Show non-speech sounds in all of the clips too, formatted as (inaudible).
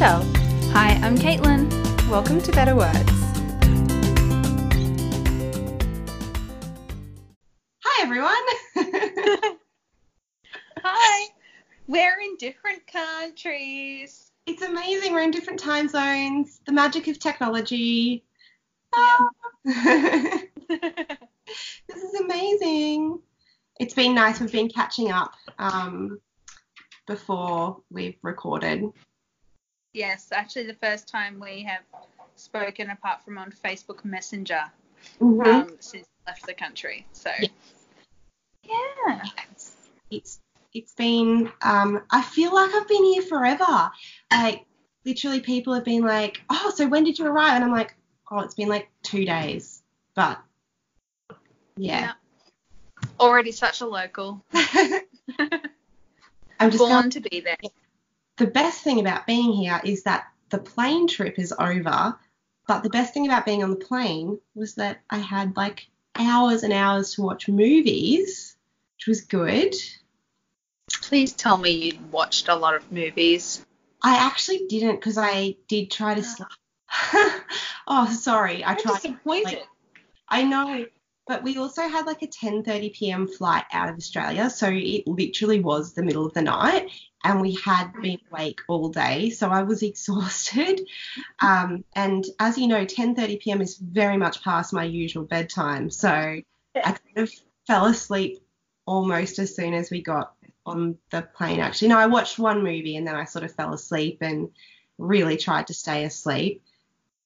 Michelle. Hi, I'm Caitlin. Welcome to Better Words. Hi, everyone. (laughs) Hi. We're in different countries. it's amazing. We're in different time zones. The magic of technology. Ah. (laughs) this is amazing. It's been nice. We've been catching up um, before we've recorded. Yes, actually, the first time we have spoken apart from on Facebook Messenger Mhm. um, since I left the country. So, Yes. yeah. it's it's been um I feel like I've been here forever. Like literally people have been like, "Oh, so when did you arrive?" and I'm like, "Oh, it's been like 2 days." But yeah. Already such a local. (laughs) I'm just Born going, to be there. The best thing about being here is that the plane trip is over, but the best thing about being on the plane was that I had like hours and hours to watch movies, which was good. Please tell me you'd watched a lot of movies. I actually didn't because I did try to ah. sleep. (laughs) oh, sorry. I I'm tried. disappointed. like- I know, but we also had like a 10:30 p.m. flight out of Australia, so it literally was the middle of the night, and we had been awake all day, so I was (laughs) exhausted. Um, and as you know, 10:30 p.m. is very much past my usual bedtime, so I kind of fell asleep almost as soon as we got on the plane. Actually, no, I watched one movie and then I sort of fell asleep and really tried to stay asleep.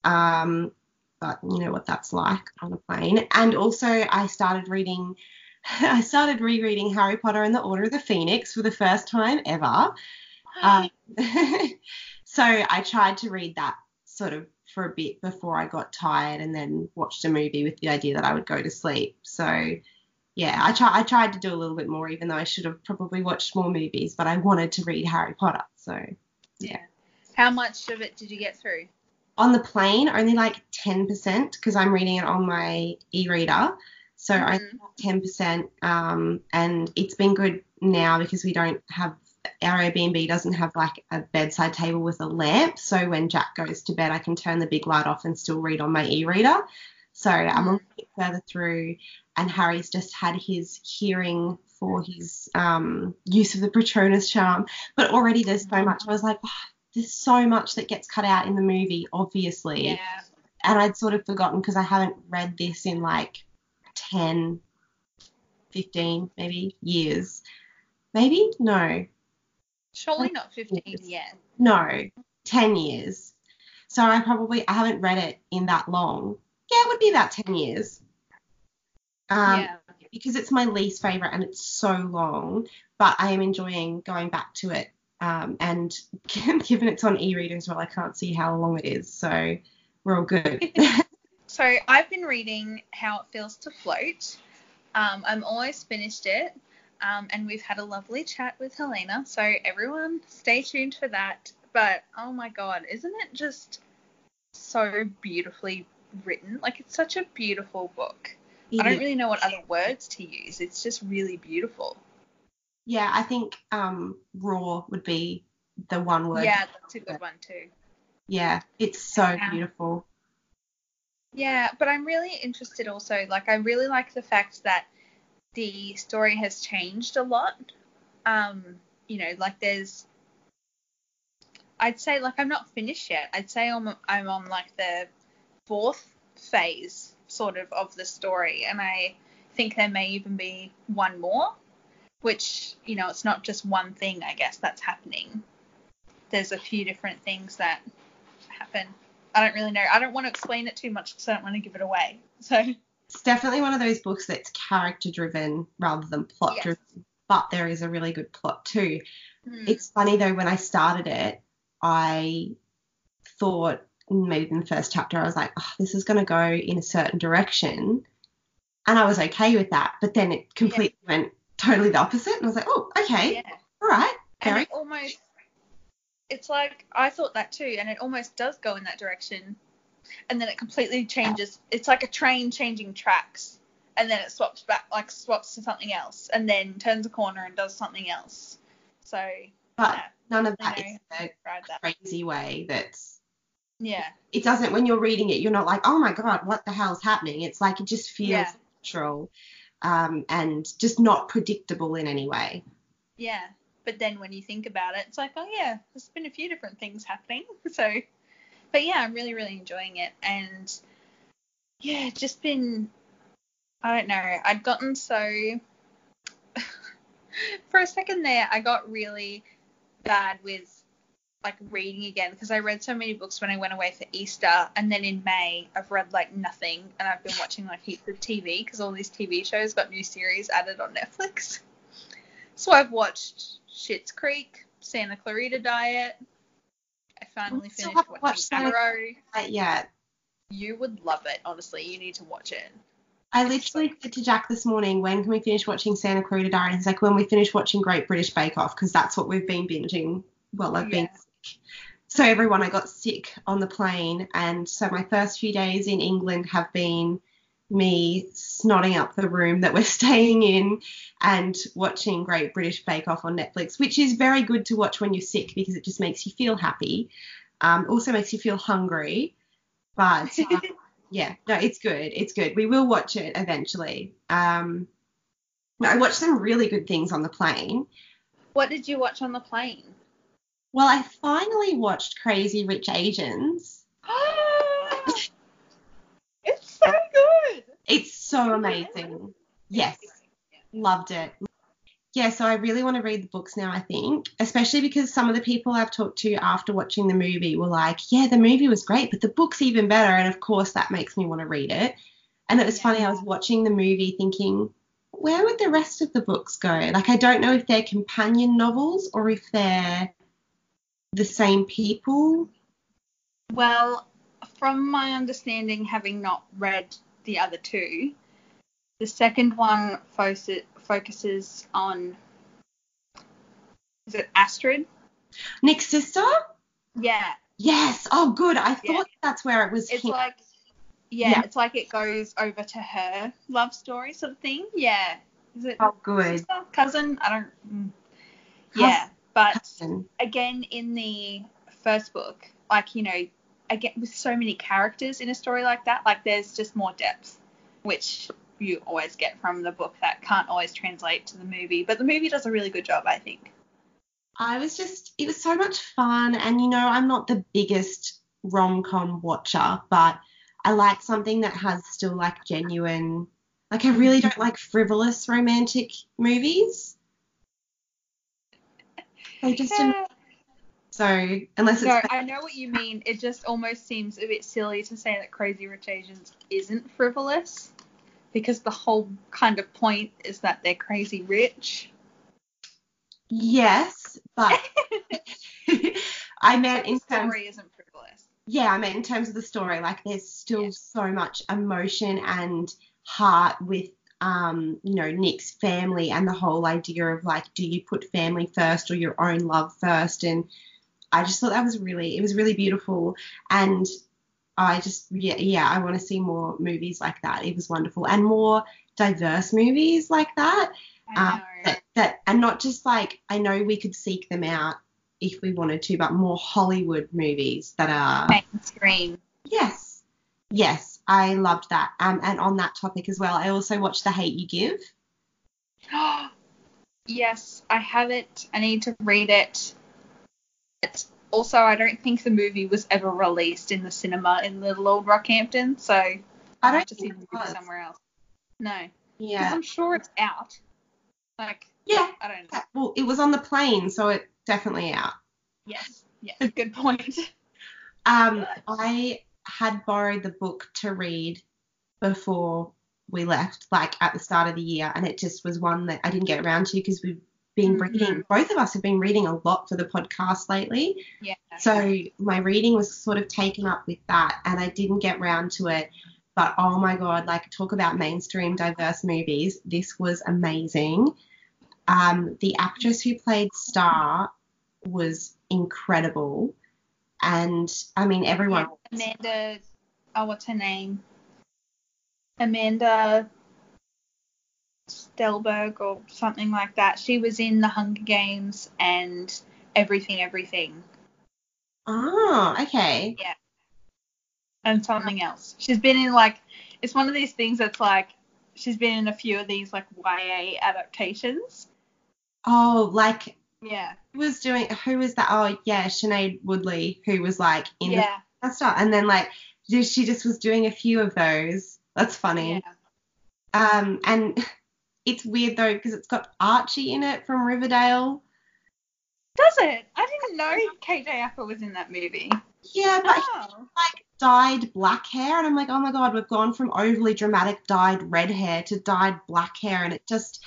Um, but you know what that's like on a plane. And also, I started reading. (laughs) I started rereading Harry Potter and the Order of the Phoenix for the first time ever. Um, (laughs) so I tried to read that sort of for a bit before I got tired, and then watched a movie with the idea that I would go to sleep. So yeah, I try, I tried to do a little bit more, even though I should have probably watched more movies. But I wanted to read Harry Potter, so Yeah. How much of it did you get through? On the plane only like 10% because I'm reading it on my e-reader. So only Mhm. 10%. Um, and it's been good now because we don't have our Airbnb doesn't have like a bedside table with a lamp. So when Jack goes to bed, I can turn the big light off and still read on my e-reader. So I'm a little bit further through, and Harry's just had his hearing for his um, use of the Patronus charm. But already there's so much. I was like, "Oh, there's so much that gets cut out in the movie, obviously Yeah. and I'd sort of forgotten because I haven't read this in like 10, 15, maybe years. Maybe? No, Surely not 15 Yes. yet. no, 10 years. So I probably, I haven't read it in that long. Yeah, it would be about 10 years. Um, yeah. Because it's my least favorite and it's so long, but I am enjoying going back to it. Um, and (laughs) given it's on e-reader as well, I can't see how long it is. So we're all good. (laughs) So I've been reading How It Feels to Float. Um, I'm almost finished it. Um, and we've had a lovely chat with Helena. So everyone stay tuned for that. But oh my god, isn't it just so beautifully written? Like it's such a beautiful book. I don't really know what other words to use. It's just really beautiful. Yeah, I think um, raw would be the one word. Yeah, that's a good one too. Yeah, it's so Yeah. beautiful. Yeah, but I'm really interested also. Like, I really like the fact that the story has changed a lot. Um, you know, like there's, I'd say like I'm not finished yet. I'd say I'm I'm on like the fourth phase sort of of the story, and I think there may even be one more, which you know it's not just one thing. I guess that's happening. There's a few different things that happen. I don't really know. I don't want to explain it too much because I don't want to give it away. So It's definitely one of those books that's character driven rather than plot Yes. driven, but there is a really good plot too. hmm, It's funny though, when I started it, I thought maybe in the first chapter, I was like, oh, this is going to go in a certain direction. And I was okay with that. But then it completely went totally the opposite. And I was like, oh, okay, yeah. all right. And it almost, it's like I thought that too, and it almost does go in that direction, and then it completely changes. It's like a train changing tracks, and then it swaps back, like swaps to something else, and then turns a corner and does something else. So But yeah. none of that know. a Tried that. crazy way that's Yeah. it doesn't when you're reading it you're not like oh my god what the hell's happening it's like it just feels Yeah. natural um, and just not predictable in any way Yeah. But then when you think about it, it's like, oh yeah, there's been a few different things happening. (laughs) So, but yeah, I'm really, really enjoying it. And yeah, just been, I don't know, I'd gotten so, (laughs) for a second there, I got really bad with like reading again because I read so many books when I went away for Easter. And then in May, I've read like nothing. And I've been watching like heaps of TV because all these TV shows got new series added on Netflix. So I've watched Schitt's Creek, Santa Clarita Diet. I finally still finished watching Arrow. yeah You would love it, honestly. You need to watch it. I literally said to Jack this morning, when can we finish watching Santa Clarita Diet? And he's like, when we finish watching Great British Bake Off, because that's what we've been binging Well, I've been Yeah. sick. So everyone, I got sick on the plane, and so my first few days in England have been me snotting up the room that we're (laughs) staying in and watching Great British Bake Off on Netflix, which is very good to watch when you're sick because it just makes you feel happy. Um, also makes you feel hungry, but (laughs) uh, yeah, no, it's good. It's good. We will watch it eventually. Um, I watched some really good things on the plane. What did you watch on the plane? Well, I finally watched Crazy Rich Asians. (gasps) it's so good. It's so amazing. Yes, loved it. Yeah, so I really want to read the books now, I think, especially because some of the people I've talked to after watching the movie were like, yeah, the movie was great, but the book's even better. And of course, that makes me want to read it. And it was Yeah. funny, I was watching the movie thinking, where would the rest of the books go? Like, I don't know if they're companion novels or if they're the same people. Well, from my understanding, having not read the other two, the second one focuses focuses on is it Astrid? Nick's sister? Yeah, Yes. Oh, good. I Yeah. thought that's where it was. it's him. like yeah, Yeah. it's like it goes over to her love story sort of thing. Yeah, is it oh, good. sister, cousin? I don't. mm. Yeah, but again in the first book, like you know, again with so many characters in a story like that, like there's just more depth, which you always get from the book that can't always translate to the movie. But the movie does a really good job, I think. I was just, it was so much fun. And, you know, I'm not the biggest rom com watcher, but I like something that has still like genuine, like, I really don't like frivolous romantic movies. They just, Yeah. so, unless it's, No, I know what you mean. It just almost seems a bit silly to say that Crazy Rich Asians isn't frivolous, because the whole kind of point is that they're crazy rich. yes, but (laughs) (laughs) I meant in the terms story isn't frivolous. yeah, I meant in terms of the story, like there's still Yeah. so much emotion and heart with um, you know, Nick's family and the whole idea of like, do you put family first or your own love first? And I just thought that was really, it was really beautiful. And I just, yeah, yeah, I want to see more movies like that. It was wonderful and more diverse movies like that. Um, that, that, and not just like, I know we could seek them out if we wanted to, but more Hollywood movies that are. mainstream. Yes. Yes, I loved that. Um, and on that topic as well, I also watched The Hate You Give. (gasps) yes, I have it. I need to read it. Also, I don't think the movie was ever released in the cinema in Little Old Rockhampton, so I I have don't to see think the it movie was. somewhere else. No, because Yeah. I'm sure it's out. Like, Yeah. I don't know. Well, it was on the plane, so it's definitely out. Yes, yes, good point. (laughs) Um, I had borrowed the book to read before we left, like at the start of the year, and it just was one that I didn't get around to because we've been Mhm. reading. Both of us have been reading a lot for the podcast lately. Yeah. So my reading was sort of taken up with that, and I didn't get round to it. But oh my god, like talk about mainstream diverse movies. This was amazing. Um, the actress who played Star was incredible, and I mean everyone. Yeah, Amanda, oh, what's her name? Amanda Stelberg or something like that. She was in the Hunger Games and Everything, Everything, Oh, okay. Yeah. And something else. She's been in like it's one of these things that's like she's been in a few of these like YA adaptations. Oh, like Yeah. who was doing who was that? Oh yeah, Sinead Woodley, who was like in Yeah. the stuff, and then like she just was doing a few of those. That's funny. Yeah. Um, and it's weird though because it's got Archie in it from Riverdale. Does it? I didn't know KJ Apa was in that movie. Yeah, but he Oh. like dyed black hair, and I'm like, oh my god, we've gone from overly dramatic dyed red hair to dyed black hair, and it just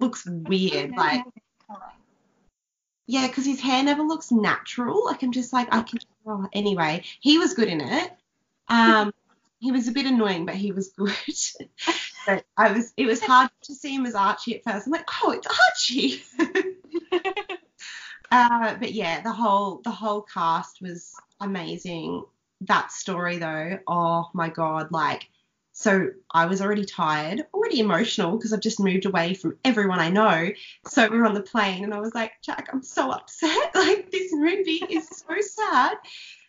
looks weird. Like, yeah, because his hair never looks natural. Like, I'm just like, I can. Oh, anyway, he was good in it. Um, he was a bit annoying, but he was good. (laughs) but I was, it was hard to see him as Archie at first. I'm like, oh, it's Archie. (laughs) Uh, but yeah, the whole the whole cast was amazing. That story though, oh my god, like so I was already tired, already emotional because I've just moved away from everyone I know. So we were on the plane and I was like, Jack, I'm so upset. (laughs) Like this movie is so sad.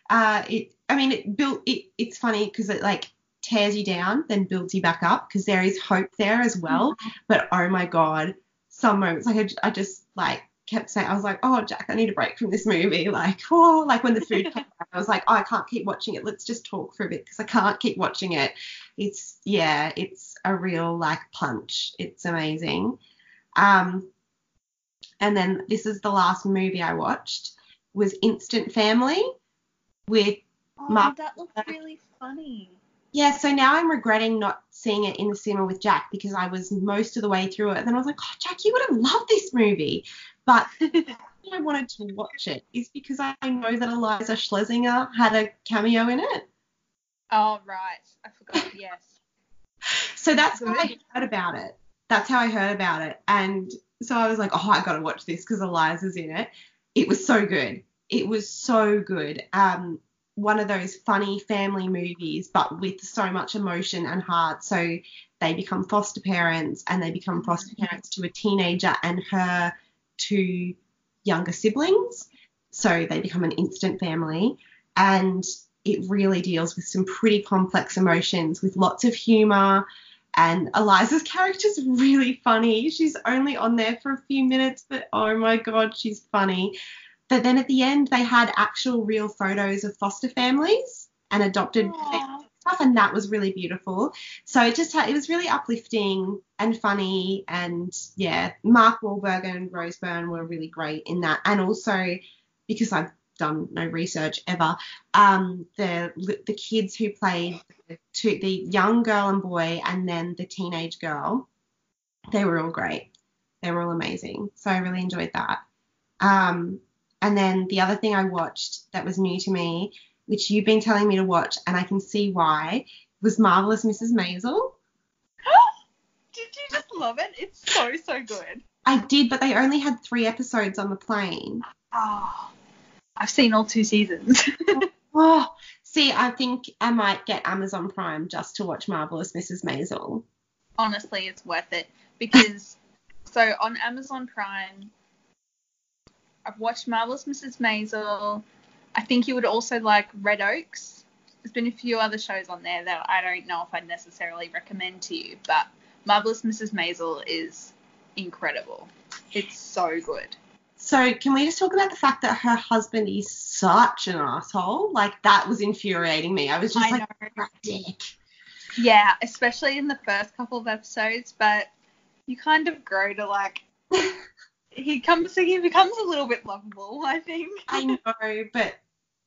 Uh, it, I mean, it built. It, it's funny because it like tears you down, then builds you back up because there is hope there as well. But oh my god, some moments like I, I just like kept saying I was like, oh Jack, I need a break from this movie. (laughs) Like, oh, like when the food came out, I was like, oh, I can't keep watching it. Let's just talk for a bit because I can't keep watching it. It's yeah, it's a real like punch. It's amazing. Um, and then this is the last movie I watched was Instant Family with Oh, Mark- that looks really funny. yeah, so now I'm regretting not seeing it in the cinema with Jack because I was most of the way through it. And then I was like, oh, Jack, you would have loved this movie. But the reason (laughs) I wanted to watch it is because I know that Eliza Schlesinger had a cameo in it. Oh right, I forgot. Yes. (laughs) So that's how I heard about it. That's how I heard about it. And so I was like, oh, I got to watch this because Eliza's in it. It was so good. It was so good. Um, one of those funny family movies, but with so much emotion and heart. So they become foster parents and they become foster parents to a teenager and her two younger siblings. So they become an instant family. And it really deals with some pretty complex emotions with lots of humor. And Eliza's character's really funny. She's only on there for a few minutes, but oh my god, she's funny. But then at the end, they had actual real photos of foster families and adopted stuff, and that was really beautiful. So it just it was really uplifting and funny, and yeah, Mark Wahlberg and Rose Byrne were really great in that, and also because I've done no research ever, um, the the kids who played the, two, the young girl and boy, and then the teenage girl, they were all great. They were all amazing. So I really enjoyed that. Um, and then the other thing I watched that was new to me, which you've been telling me to watch, and I can see why, was Marvelous Mrs. Maisel. (gasps) Did you just love it? It's so so good. I did, but they only had three episodes on the plane. Oh, I've seen all two seasons. (laughs) Oh, see, I think I might get Amazon Prime just to watch Marvelous Mrs. Maisel. Honestly, it's worth it because (laughs) so on Amazon Prime, I've watched Marvelous Mrs. Maisel. I think you would also like Red Oaks. There's been a few other shows on there that I don't know if I'd necessarily recommend to you, but Marvelous Mrs. Maisel is incredible. It's so good. So, can we just talk about the fact that her husband is such an asshole? Like, that was infuriating me. I was just I like, know. "You're dick. Yeah, especially in the first couple of episodes, but you kind of grow to like (laughs) he comes he becomes a little bit lovable, I think. I know, (laughs) but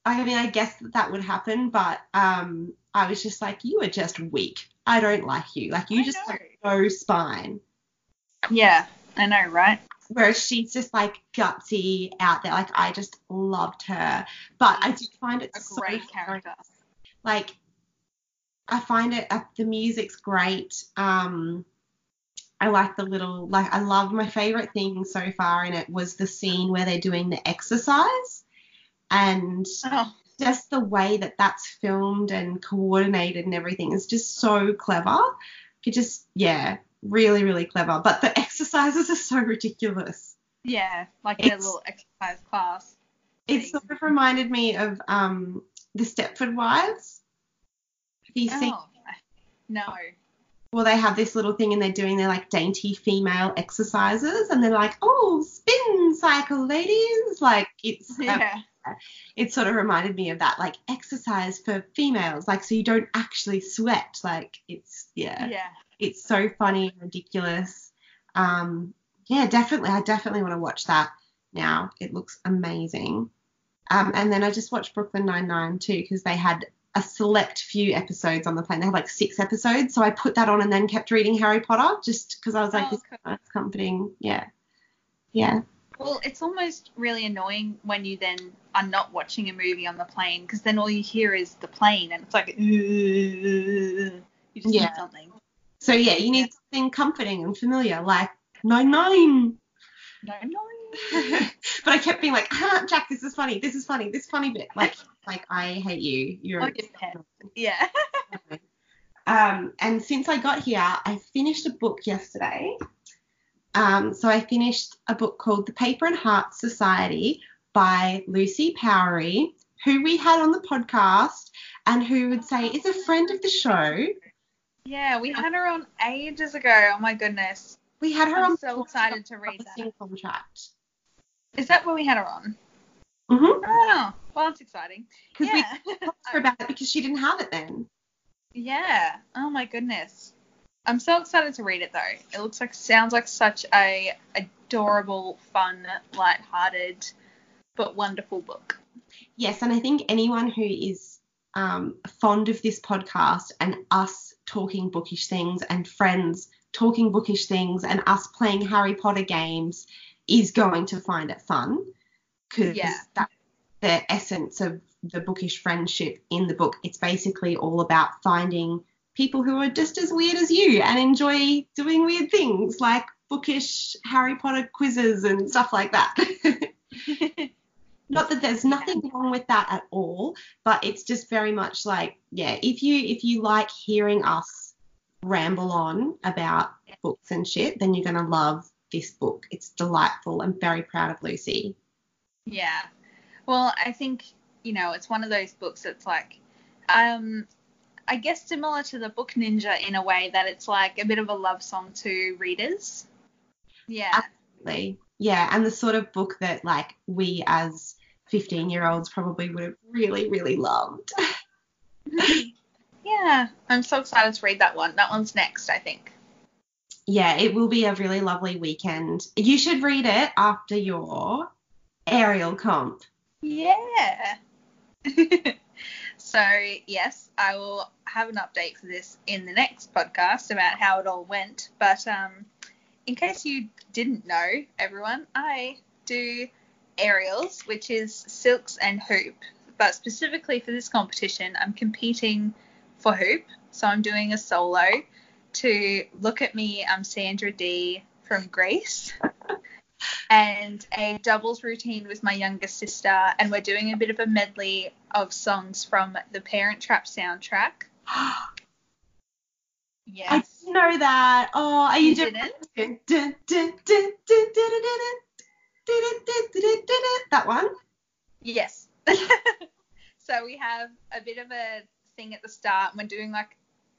I mean, I guess that that would happen, but um, I was just like, you are just weak. I don't like you. Like, you I just know. have no spine. Yeah, I know, right? Whereas she's just like gutsy out there. Like, I just loved her. But I did find it A so great character. like I find it uh, the music's great. Um, I like the little like I love my favorite thing so far in it was the scene where they're doing the exercise, and Oh, just the way that that's filmed and coordinated and everything is just so clever. It just yeah, really really clever. But the exercises are so ridiculous. Yeah, like their It's- little exercise class. It thing. sort of reminded me of um the Stepford Wives. Have you seen? Oh, no. Well, they have this little thing and they're doing their like dainty female exercises, and they're like, "Oh, spin cycle, ladies!" Like it's um, Yeah. it sort of reminded me of that, like exercise for females, like so you don't actually sweat. Like it's yeah, Yeah. It's so funny and ridiculous. Um, yeah, definitely, I definitely want to watch that now. It looks amazing. Um, and then I just watched Brooklyn Nine Nine too because they had a select few episodes on the plane. They had like six episodes, so I put that on and then kept reading Harry Potter just because I was like, Oh, this cool. is comforting. Yeah, yeah. Well, it's almost really annoying when you then are not watching a movie on the plane because then all you hear is the plane and it's like, you just Yeah. need something. So yeah, you need something comforting and familiar, like Nine Nine. No, no. (laughs) but I kept being like, ah, Jack, this is funny, this is funny, this funny bit. Like, like I hate you. You're. Oh. (laughs) Yeah. um, and since I got here, I finished a book yesterday. Um, so I finished a book called The Paper and Heart Society by Lucy Powrie, who we had on the podcast and who would say is a friend of the show. Yeah, we had her on ages ago. Oh my goodness. We had her I'm on so excited to read that. contract. Is that where we had her on? Mm-hmm. Oh, well, that's exciting. Because we Yeah. talked her (laughs) about it because she didn't have it then. yeah. Oh my goodness. I'm so excited to read it though. It looks like sounds like such a adorable, fun, light-hearted, but wonderful book. Yes, and I think anyone who is um, fond of this podcast and us talking bookish things and friends talking bookish things and us playing Harry Potter games is going to find it fun because Yeah. that's the essence of the bookish friendship in the book. It's basically all about finding people who are just as weird as you and enjoy doing weird things like bookish Harry Potter quizzes and stuff like that. (laughs) Not that there's nothing wrong with that at all, but it's just very much like, yeah, if you if you like hearing us ramble on about books and shit, then you're gonna love this book. It's delightful. I'm very proud of Lucy. Yeah. Well, I think, you know, it's one of those books that's like, um, I guess similar to the Book Ninja in a way that it's like a bit of a love song to readers. Yeah. Absolutely. Yeah, and the sort of book that like we as 15 year olds probably would have really, really loved. yeah. I'm so excited to read that one. That one's next, I think. yeah, it will be a really lovely weekend. You should read it after your aerial comp. Yeah. (laughs) so, yes, I will have an update for this in the next podcast about how it all went. But um, in case you didn't know, everyone, I do aerials, which is silks and hoop. But specifically for this competition, I'm competing for hoop. So I'm doing a solo. To look at me, I'm Sandra D from Grease and a doubles routine with my younger sister, and we're doing a bit of a medley of songs from the Parent Trap soundtrack. I didn't know that. Oh, are you, You doing didn't? That one? Yes. (laughs) so we have a bit of a thing at the start. We're doing like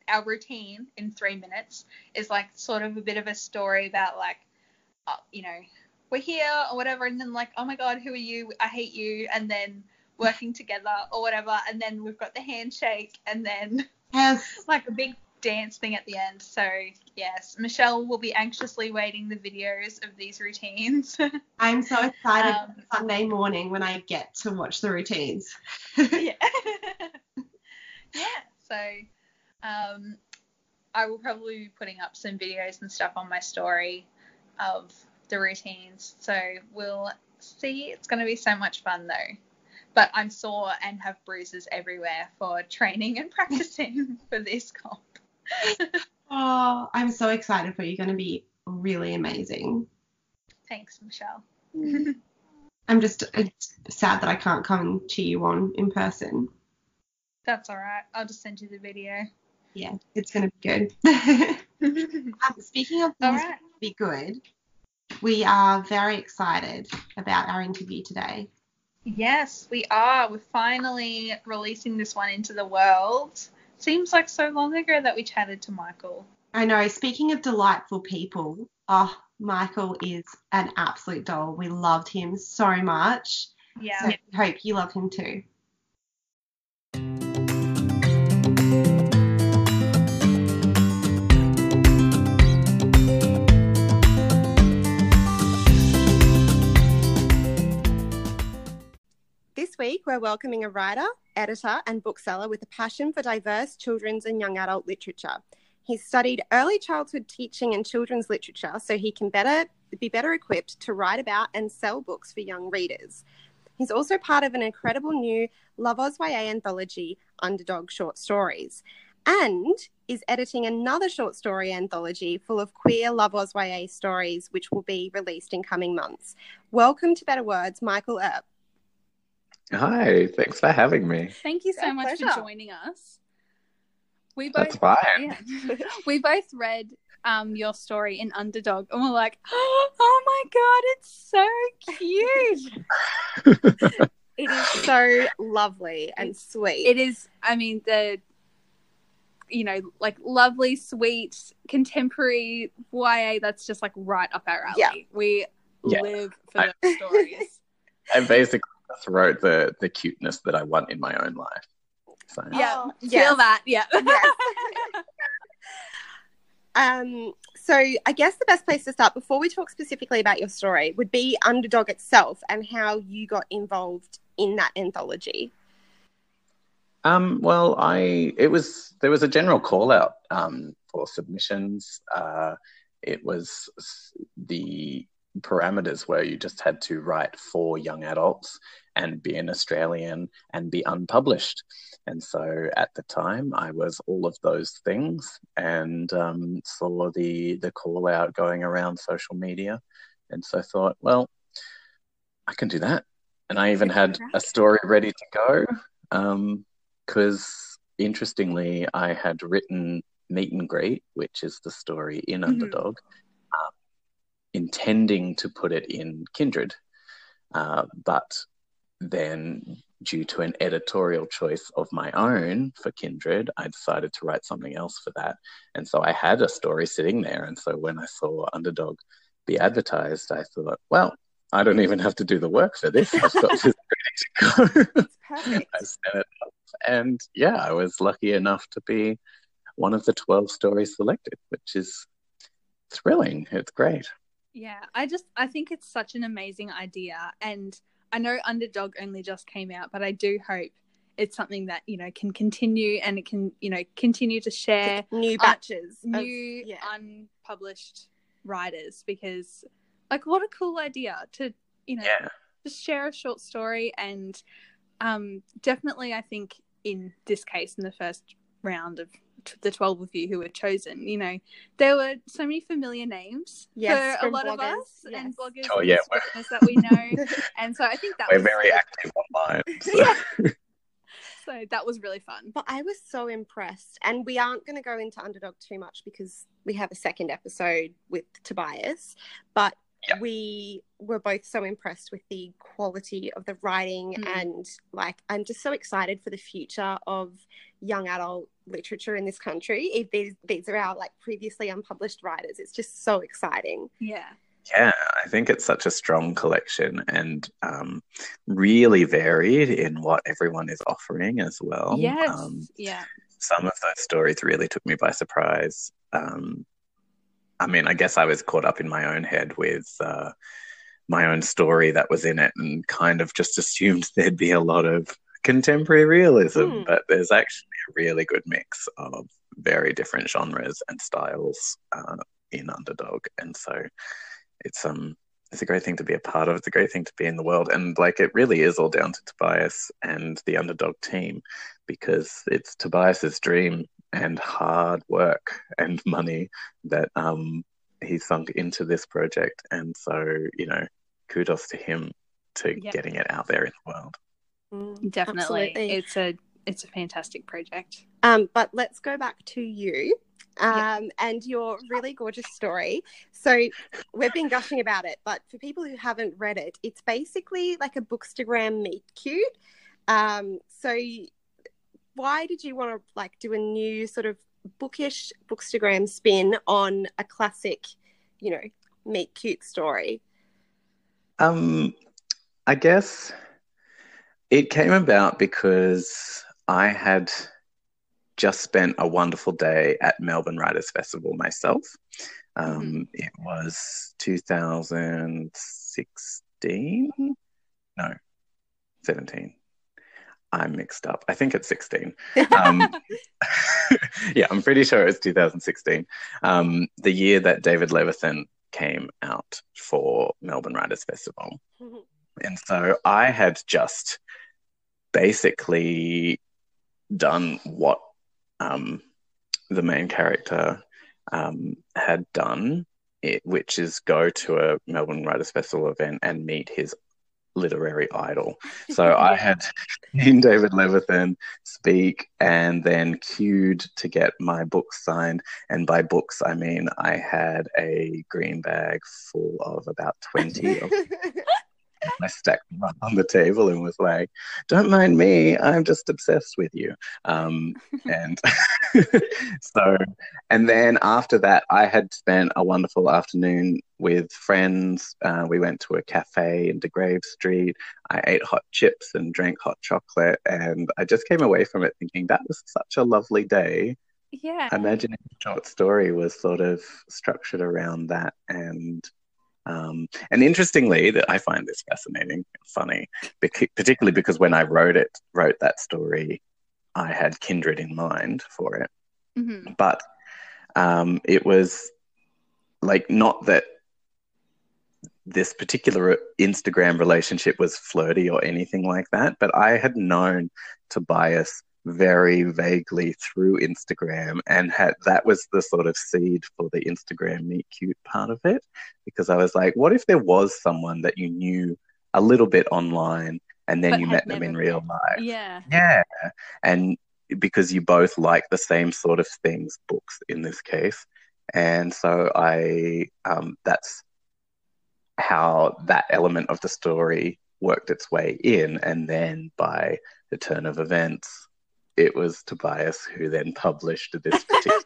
our routine in three minutes is like sort of a bit of a story about like, uh, you know, we're here or whatever, and then like, oh my god, who are you? I hate you, and then working together or whatever, and then we've got the handshake, and then Yes. (laughs) like a big dance thing at the end. So yes, Michelle will be anxiously waiting the videos of these routines. (laughs) I'm so excited Um, for Sunday morning when I get to watch the routines. (laughs) yeah. (laughs) yeah. So um, I will probably be putting up some videos and stuff on my story of the routines. So we'll see. It's going to be so much fun though. But I'm sore and have bruises everywhere for training and practicing for this comp. (laughs) Oh, I'm so excited for you. You're going to be really amazing. Thanks, Michelle. (laughs) I'm just it's sad that I can't come and cheer you on in person. That's all right. I'll just send you the video. Yeah, it's going to be good. (laughs) um, speaking of things right. be good, we are very excited about our interview today. Yes, we are. We're finally releasing this one into the world. Seems like so long ago that we chatted to Michael. I know. Speaking of delightful people, oh, Michael is an absolute doll. We loved him so much. Yeah. So we hope you love him too. This week, we're welcoming a writer, editor, and bookseller with a passion for diverse children's and young adult literature. He's studied early childhood teaching and children's literature so he can better be better equipped to write about and sell books for young readers. He's also part of an incredible new Love YA anthology, Underdog Short Stories, and is editing another short story anthology full of queer Love YA stories, which will be released in coming months. Welcome to Better Words, Michael Earp. Hi, thanks for having me. Thank you so Yeah, much pleasure. for joining us. We both That's fine. yeah. (laughs) we both read um your story in Underdog and we're like, (gasps) oh my god, it's so cute. (laughs) It is so lovely and sweet. it is I mean the you know, like lovely, sweet, contemporary YA that's just like right up our alley. Yeah. We Yeah. live for those stories. (laughs) I basically just wrote the the cuteness that I want in my own life. So yeah. Oh, Feel that, yeah. Yes. (laughs) Um, so I guess the best place to start before we talk specifically about your story would be Underdog itself and how you got involved in that anthology. Um, well, I it was there was a general call out um, for submissions. Uh, it was the parameters where you just had to write for young adults and be an Australian and be unpublished. And so at the time, I was all of those things and um, saw the the call out going around social media, and so thought, well, I can do that. And I even had a story ready to go. Um, because interestingly, I had written Meet and Greet, which is the story in Mhm. Underdog, um, intending to put it in Kindred. Uh, but then, due to an editorial choice of my own for Kindred, I decided to write something else for that. And so I had a story sitting there. And so when I saw Underdog be advertised, I thought, well, I don't even have to do the work for this. I've got this ready to go. (laughs) I sent it off. And yeah, I was lucky enough to be one of the 12 stories selected, which is thrilling. It's great. Yeah, I just I think it's such an amazing idea and I know Underdog only just came out, but I do hope it's something that, you know, can continue and it can, you know, continue to share New uh, batches. of- new yeah. unpublished writers because like what a cool idea to, you know, Yeah. just share a short story and um definitely I think in this case in the first round of t- the 12 of you who were chosen you know there were so many familiar names Yes, for a from lot of bloggers, us and yes. bloggers Oh, and yeah, streamers that we know (laughs) and so I think that We're was very active online. (laughs) So. Yeah. so that was really fun But I was so impressed. And we aren't going to go into Underdog too much because we have a second episode with Tobias. But Yeah. we were both so impressed with the quality of the writing. Mm. And like, I'm just so excited for the future of young adult literature in this country. If these, these are our like previously unpublished writers, it's just so exciting. yeah Yeah, I think it's such a strong collection and um, really varied in what everyone is offering as well. yes Um, yeah some of those stories really took me by surprise. Um, I mean, I guess I was caught up in my own head with uh, my own story that was in it and kind of just assumed (laughs) there'd be a lot of contemporary realism, Hmm. but there's actually a really good mix of very different genres and styles uh, in Underdog. And so it's um it's a great thing to be a part of. It's a great thing to be in the world. And like it really is all down to Tobias and the Underdog team because it's Tobias's dream and hard work and (laughs) money that um, he sunk into this project. And so, you know, kudos to him to Yeah. getting it out there in the world. Mm, definitely absolutely. it's a it's a fantastic project Um, but let's go back to you. um, and your really gorgeous story. So we've been gushing about it, but for people who haven't read it, it's basically like a bookstagram meet cute. Um, so why did you want to like do a new sort of bookish bookstagram spin on a classic, you know, meet cute story? Um, I guess it came about because I had just spent a wonderful day at Melbourne Writers Festival myself. Um, mm-hmm. It was 2016. No, 17. I'm mixed up. I think it's 16. Um, (laughs) (laughs) yeah, I'm pretty sure it's 2016. Um, the year that David Levithan came out for Melbourne Writers Festival. Mm-hmm. And so I had just basically done what um, the main character um, had done, it, which is go to a Melbourne Writers Festival event and meet his literary idol. So (laughs) I had seen David Levithan speak and then queued to get my books signed. And by books, I mean I had a green bag full of about 20 of (laughs) I stacked them up on the table and was like, "Don't mind me, I'm just obsessed with you." Um, (laughs) and (laughs) so, and then after that, I had spent a wonderful afternoon with friends. Uh, we went to a cafe in De Grave Street. I ate hot chips and drank hot chocolate, and I just came away from it thinking that was such a lovely day. Yeah. Imagine if a short story was sort of structured around that and um, and interestingly, that I find this fascinating, funny, particularly because when I wrote it, wrote that story, I had kindred in mind for it. Mm-hmm. But um, it was like not that this particular Instagram relationship was flirty or anything like that, but I had known Tobias very vaguely through Instagram and had that was the sort of seed for the Instagram meet cute part of it because I was like what if there was someone that you knew a little bit online and then but you met them in real life? Yeah. Yeah. And because you both like the same sort of things books in this case. And so I um, that's how that element of the story worked its way in and then by the turn of events it was Tobias who then published this particular.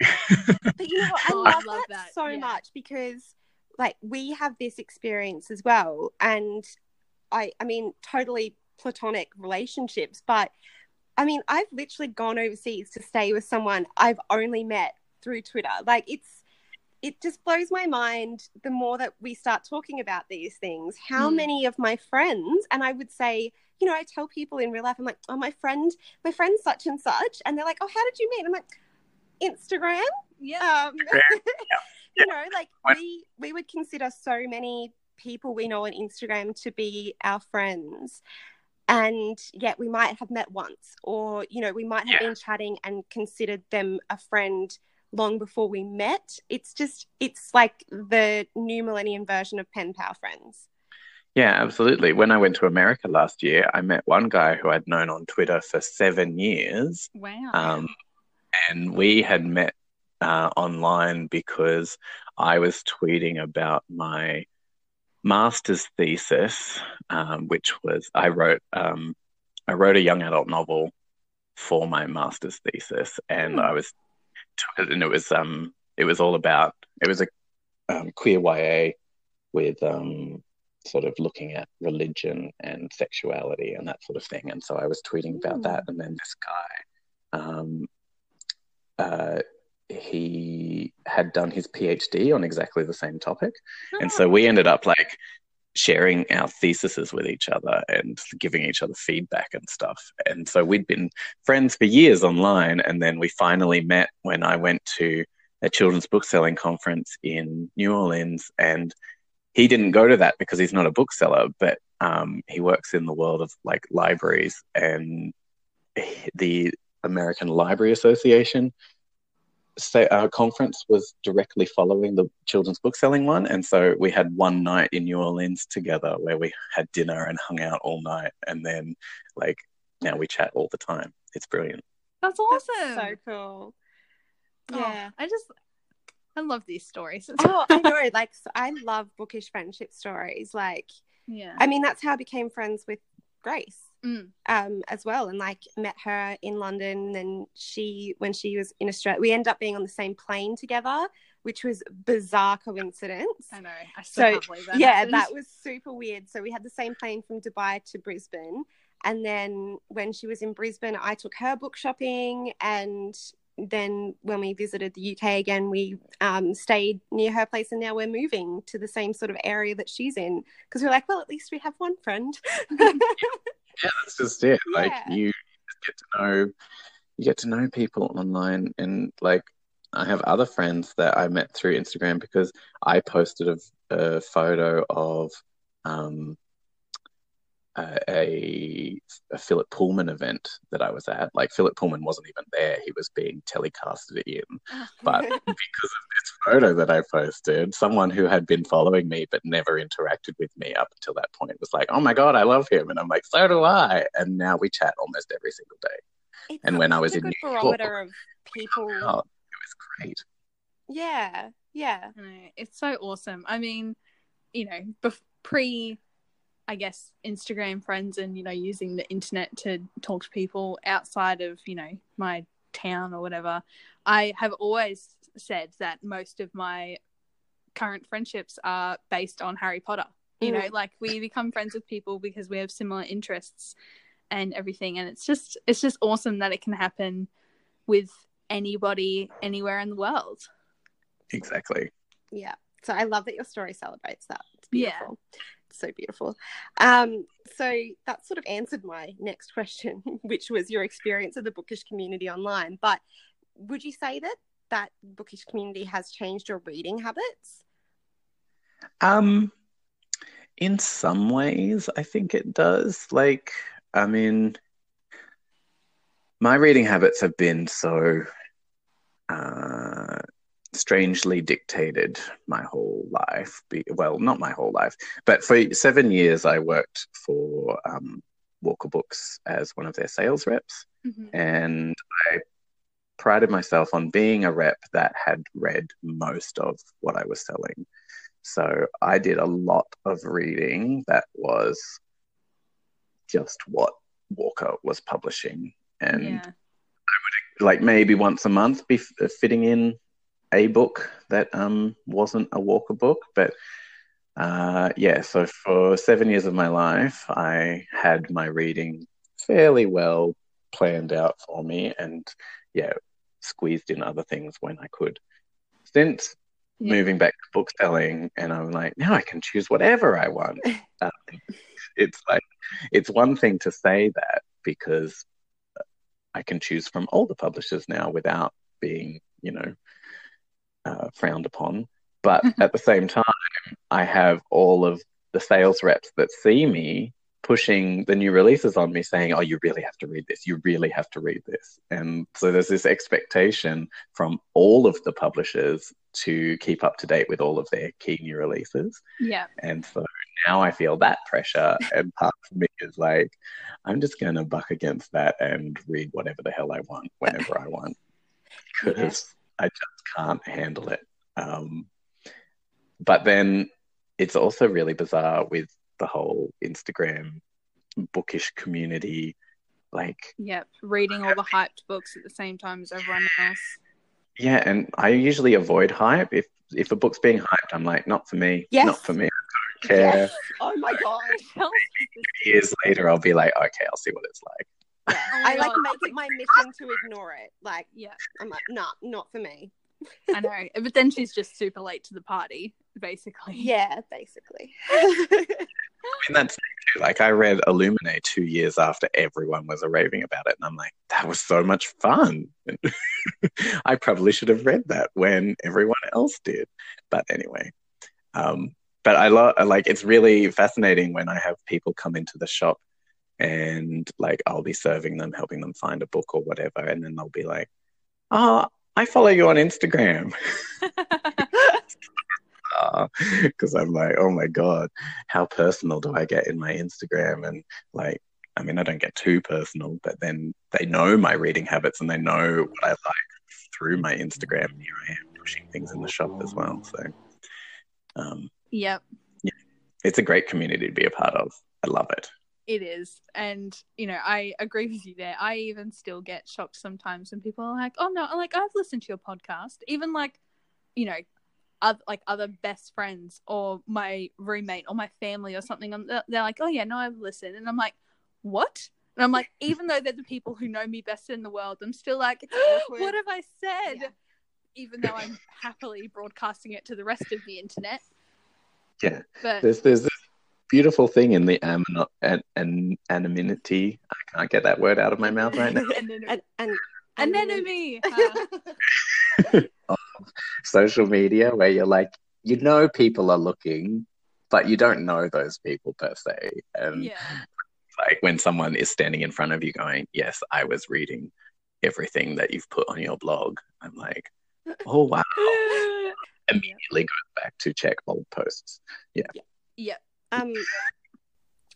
(laughs) but you know what? I oh, love, I love that, that, so yeah. much because, like, we have this experience as well, and I, I mean, totally platonic relationships, but I mean, I've literally gone overseas to stay with someone I've only met through Twitter. Like, it's it just blows my mind the more that we start talking about these things how mm. many of my friends and i would say you know i tell people in real life i'm like oh my friend my friend such and such and they're like oh how did you meet i'm like instagram yeah um, (laughs) yeah. (laughs) you know like we we would consider so many people we know on instagram to be our friends and yet we might have met once or you know we might have yeah. been chatting and considered them a friend long before we met. It's just, it's like the new millennium version of pen pal friends. Yeah, absolutely. When I went to America last year, I met one guy who I'd known on Twitter for seven years. Wow. Um, and we had met uh, online because I was tweeting about my master's thesis, um, which was I wrote um, I wrote a young adult novel for my master's thesis, and mm. I was and it was um it was all about it was a um, queer YA with um sort of looking at religion and sexuality and that sort of thing. And so I was tweeting about mm. that, and then this guy, um, uh, he had done his PhD on exactly the same topic, oh. and so we ended up like sharing our theses with each other and giving each other feedback and stuff. And so we'd been friends for years online. And then we finally met when I went to a children's bookselling conference in New Orleans. And he didn't go to that because he's not a bookseller, but um, he works in the world of like libraries and the American Library Association say, our uh, conference was directly following the children's book selling one, and so we had one night in New Orleans together where we had dinner and hung out all night, and then like now we chat all the time. It's brilliant. That's awesome. That's so cool. Oh, yeah. Oh, I just I love these stories. (laughs) Oh, I know. Like, so I love bookish friendship stories. Like, yeah. I mean, that's how I became friends with Grace Mm. um, as well, and like met her in London. And she, when she was in Australia, we ended up being on the same plane together, which was bizarre coincidence. I know. I still So that. yeah, happened. that was super weird. So we had the same plane from Dubai to Brisbane, and then when she was in Brisbane, I took her book shopping, and then when we visited the UK again, we um, stayed near her place, and now we're moving to the same sort of area that she's in because we're like, well, at least we have one friend. (laughs) (laughs) Yeah, that's just it. Like you get to know you get to know people online and like I have other friends that I met through Instagram because I posted a, a photo of um a, a a Philip Pullman event that I was at. Like Philip Pullman wasn't even there; he was being telecasted in. Ah. But (laughs) because of this photo that I posted, someone who had been following me but never interacted with me up until that point was like, "Oh my god, I love him," and I'm like, "So do I." And now we chat almost every single day. It's And when I was a in good New York- of people. Oh, it was great. Yeah, yeah, It's so awesome. I mean, you know, bef- pre, I guess, Instagram friends and, you know, using the internet to talk to people outside of, you know, my town or whatever, I have always said that most of my current friendships are based on Harry Potter. You mm. know, like we become friends with people because we have similar interests and everything. And it's just, it's just awesome that it can happen with anybody anywhere in the world. Exactly. yeah. So I love that your story celebrates that. It's Yeah. beautiful. It's so beautiful. Um, so that sort of answered my next question, (laughs) which was your experience of the bookish community online. But would you say that that bookish community has changed your reading habits? Um, in some ways, I think it does. Like, I mean, my reading habits have been so uh, strangely dictated my whole life. Well, not my whole life, but for seven years, I worked for um, Walker Books as one of their sales reps, Mhm. and I prided myself on being a rep that had read most of what I was selling. So I did a lot of reading that was just what Walker was publishing. And yeah. like maybe once a month be f- fitting in a book that um, wasn't a Walker book. But uh, yeah, so for seven years of my life, I had my reading fairly well planned out for me and yeah, squeezed in other things when I could. Since Yeah. moving back to book selling, and I'm like, now I can choose whatever I want. (laughs) um, it's like, it's one thing to say that because I can choose from all the publishers now without being, you know, uh, frowned upon. But (laughs) at the same time, I have all of the sales reps that see me pushing the new releases on me saying, Oh, you really have to read this. You really have to read this. And so there's this expectation from all of the publishers to keep up to date with all of their key new releases. Yeah. And so now I feel that pressure. And part of me is like, I'm just going to buck against that and read whatever the hell I want whenever I want (laughs) because I just can't handle it. Um, but then it's also really bizarre with the whole Instagram bookish community. Like, Yep. Reading all the hyped books at the same time as everyone else. yeah, and I usually avoid hype. If if a book's being hyped, I'm like, not for me, Yes. not for me. I don't care. Yes. Oh my god. Years later, I'll be like, okay, I'll see what it's like. Oh I like God. make it my mission to ignore it. Like Yeah, I'm like, nah, not for me. I know. (laughs) But then she's just super late to the party, basically. Yeah, basically. I mean, that's too. Like, I read Illuminae two years after everyone was raving about it, and I'm like, that was so much fun. (laughs) I probably should have read that when everyone else did. But anyway, um, but I love like it's really fascinating when I have people come into the shop and like I'll be serving them, helping them find a book or whatever, and then they'll be like, "Oh, I follow you on Instagram." (laughs) because I'm like, oh my god, how personal do I get in my Instagram? And like, I mean, I don't get too personal, but then they know my reading habits and they know what I like. through my Instagram, And here I am pushing things in the shop as well. So, um, Yep, it's a great community to be a part of. I love it. It is. And, you know, I agree with you there. I even still get shocked sometimes when people are like, oh, no, like, I've listened to your podcast. Even like, you know, other, like other best friends or my roommate or my family or something. Um, I'm, they're like, oh, yeah, no, I've listened. And I'm like, what? And I'm like, (laughs) even though they're the people who know me best in the world, I'm still like, (gasps) what have I said? Yeah. Even though I'm happily broadcasting it to the rest of the internet. Yeah. But There's there's this beautiful thing in the (laughs) am- an, an anonymity. I can't get that word out of my mouth right now. and, and anemone. Uh, Social media, where you're like, you know, people are looking, but you don't know those people per se. And yeah. like when someone is standing in front of you going, Yes, I was reading everything that you've put on your blog. I'm like, Oh wow. (laughs) Immediately goes back to check old posts. Yeah. Yeah. Um,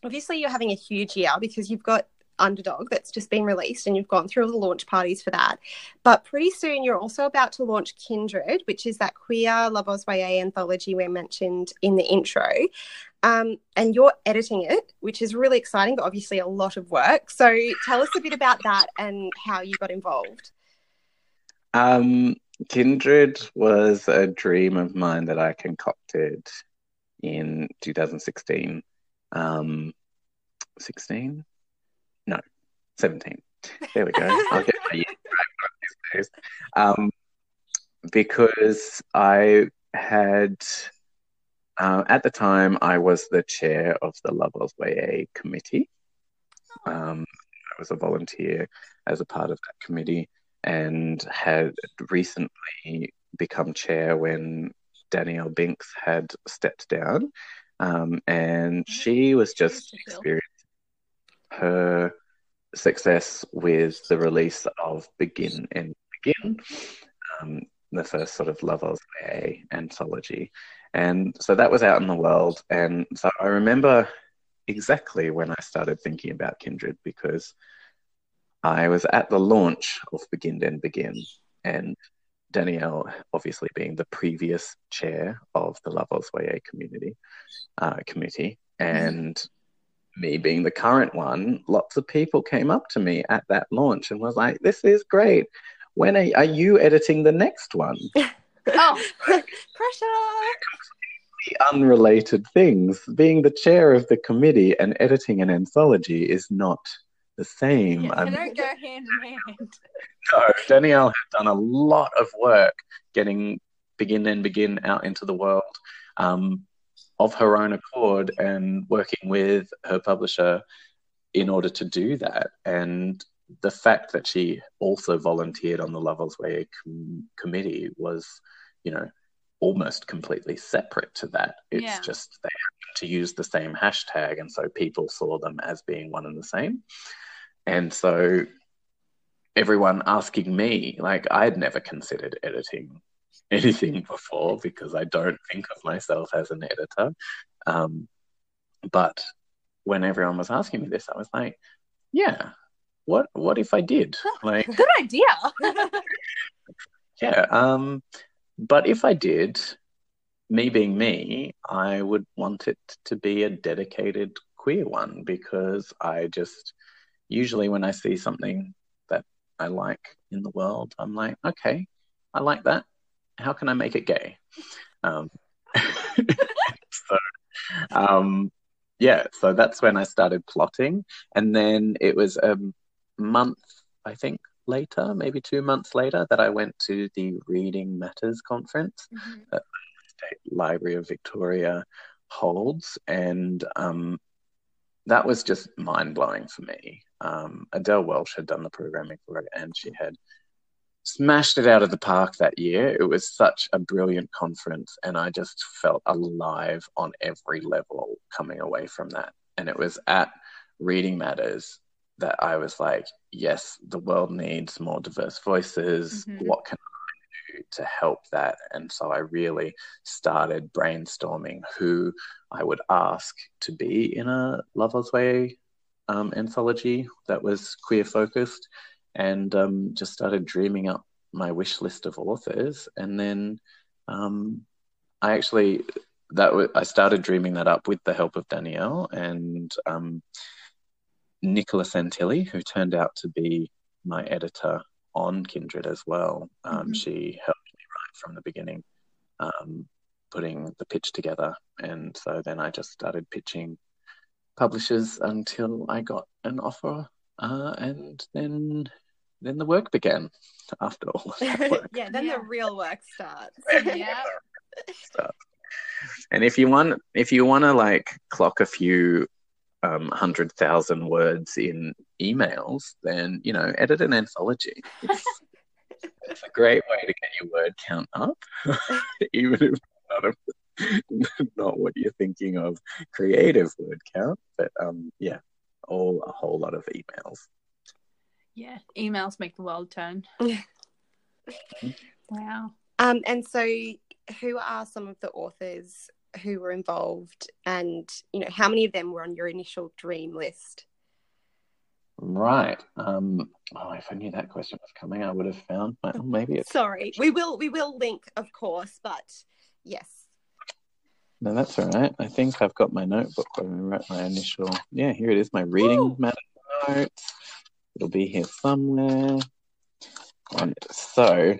obviously you're having a huge year because you've got Underdog that's just been released and you've gone through all the launch parties for that. But pretty soon you're also about to launch Kindred, which is that queer Love YA anthology we mentioned in the intro. Um, and you're editing it, which is really exciting, but obviously a lot of work. So tell us a bit about that and how you got involved. Um, Kindred was a dream of mine that I concocted in 2016. Um, 16? No, 17. There we go. (laughs) I'll get my years right these days. Um, because I had, uh, at the time, I was the chair of the Love Oz YA committee. Um, I was a volunteer as a part of that committee and had recently become chair when Danielle Binks had stepped down. Um, and she was just experiencing her success with the release of Begin End Begin, um, the first sort of Love Oz YA anthology. And so that was out in the world. And so I remember exactly when I started thinking about Kindred because I was at the launch of Begin End Begin, and Danielle, obviously being the previous chair of the Love Oz community uh, committee, and me being the current one, lots of people came up to me at that launch and was like, "This is great. When are, are you editing the next one?" (laughs) Oh, (laughs) Pressure! Unrelated things. Being the chair of the committee and editing an anthology is not the same. yeah, they don't go hand in hand. (laughs) No, Danielle has done a lot of work getting Begin End Begin out into the world um, of her own accord and working with her publisher in order to do that. And the fact that she also volunteered on the Love Oz YA com- committee was, you know, almost completely separate to that. It's Yeah. just they happened to use the same hashtag, and so people saw them as being one and the same. And so everyone asking me, like, I had never considered editing (laughs) anything before because I don't think of myself as an editor. Um, but when everyone was asking me this, I was like, yeah, what what if I did? (laughs) Like, Good idea. (laughs) yeah. Um, but if I did, me being me, I would want it to be a dedicated queer one because I just usually when I see something that I like in the world, I'm like, okay, I like that. How can I make it gay? Um, (laughs) so, um, yeah, so that's when I started plotting, and then it was a month, I think, later, maybe two months later, that I went to the Reading Matters conference Mhm. that the State Library of Victoria holds, and um, that was just mind blowing for me. Um, Adele Walsh had done the programming for it, and she had smashed it out of the park that year. It was such a brilliant conference, and I just felt alive on every level coming away from that. And it was at Reading Matters that I was like, yes, the world needs more diverse voices. Mhm. What can to help that? And so I really started brainstorming who I would ask to be in a Love Oz YA um, anthology that was queer focused and um, just started dreaming up my wish list of authors, and then um, I actually that w- I started dreaming that up with the help of Danielle and um, Nicola Santilli, who turned out to be my editor on Kindred as well. Um, Mhm. She helped me right from the beginning, um, putting the pitch together, and so then I just started pitching publishers until I got an offer, uh, and then then the work began after all of that (laughs) work. yeah, then Yeah. the real work starts. Yeah. (laughs) And if you want, if you want to like clock a few um, hundred thousand words in emails, then you know, edit an anthology. It's, it's a great way to get your word count up, (laughs) even if not, a, (laughs) not what you're thinking of creative word count. But um, yeah, all a whole lot of emails. Yeah. Emails make the world turn. (laughs) wow. Um, and so, who are some of the authors who were involved, and you know, how many of them were on your initial dream list? Right. Um, oh, if I knew that question was coming, I would have found. Well, (laughs) maybe it's Sorry, we will we will link, of course, but yes, No, that's all right. I think I've got my notebook where I wrote my initial. Yeah, here it is, my reading matter notes. It'll be here somewhere. And so,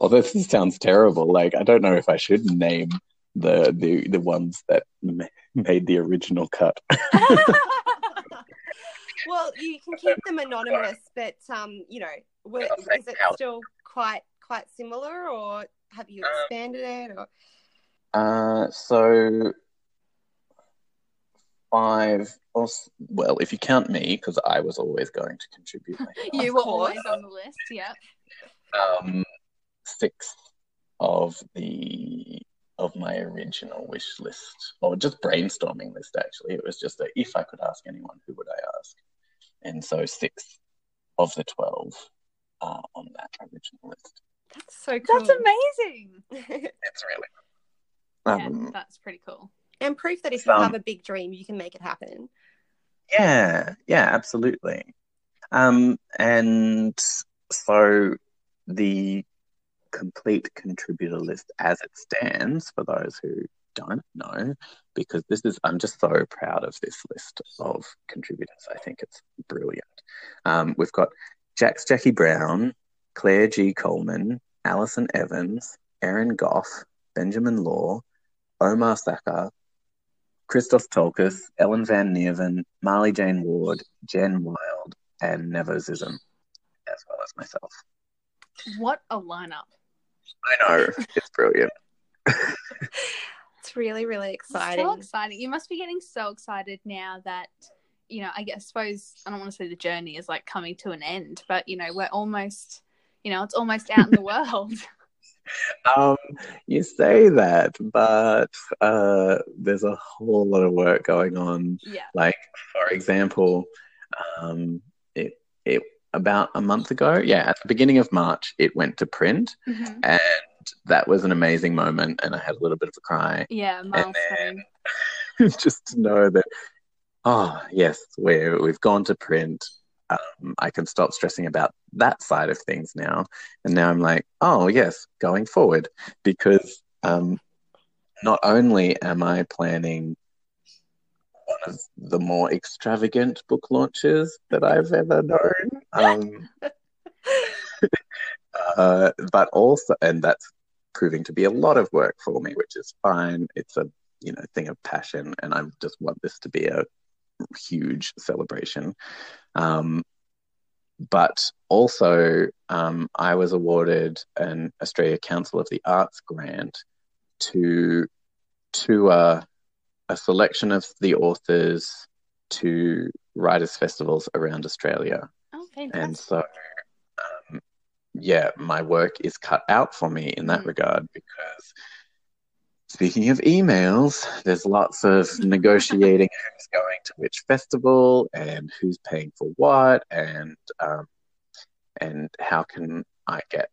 although this sounds terrible, like I don't know if I should name the the the ones that ma- made the original cut. (laughs) well, you can keep them anonymous, but um, you know, were, is it still quite quite similar, or have you Um, expanded it? Or Uh, so five. Or, well, if you count me, because I was always going to contribute. (laughs) You were always on the list. Yep. um, six of the of my original wish list, or just brainstorming list. Actually, it was just a if I could ask anyone, who would I ask? And so six of the twelve are on that original list. that's so cool. (laughs) That's amazing. It's really Yeah, um, that's pretty cool. and proof that if you Um, have a big dream, you can make it happen. yeah, yeah, absolutely. Um, and so the complete contributor list as it stands, for those who don't know, because this is, I'm just so proud of this list of contributors. I think it's brilliant. Um, we've got Jax Jacki Brown, Claire G. Coleman, Alison Evans, Erin Gough, Benjamin Law, Omar Sakr, Christos Tsiolkas, Ellen Van Neerven, Marlee Jane Ward, Jen Wilde, and Nevo Zisin, as well as myself. What a lineup. I know, it's brilliant. It's really really exciting. So exciting. You must be getting so excited now that, you know, I guess, suppose, I don't want to say the journey is like coming to an end, but, you know, we're almost, you know, it's almost out in the world. (laughs) Um, you say that, but uh, there's a whole lot of work going on. yeah. Like, for example, um, it it about a month ago, yeah, at the beginning of March, it went to print, Mhm. and that was an amazing moment, and I had a little bit of a cry. Yeah, milestone. (laughs) just to know that oh yes we we've gone to print um, i can stop stressing about that side of things now and now i'm like oh yes going forward because um, not only am i planning one of the more extravagant book launches that i've ever known um, (laughs) uh, but also and that's proving to be a lot of work for me which is fine. It's a you know thing of passion and i just want this to be a huge celebration. Um, but also um, i was awarded an australia council of the arts grant to tour a selection of the authors to writers festivals around australia Oh, and so um, yeah my work is cut out for me in that Mm. regard because speaking of emails there's lots of (laughs) negotiating who's going to which festival and who's paying for what and um, and how can i get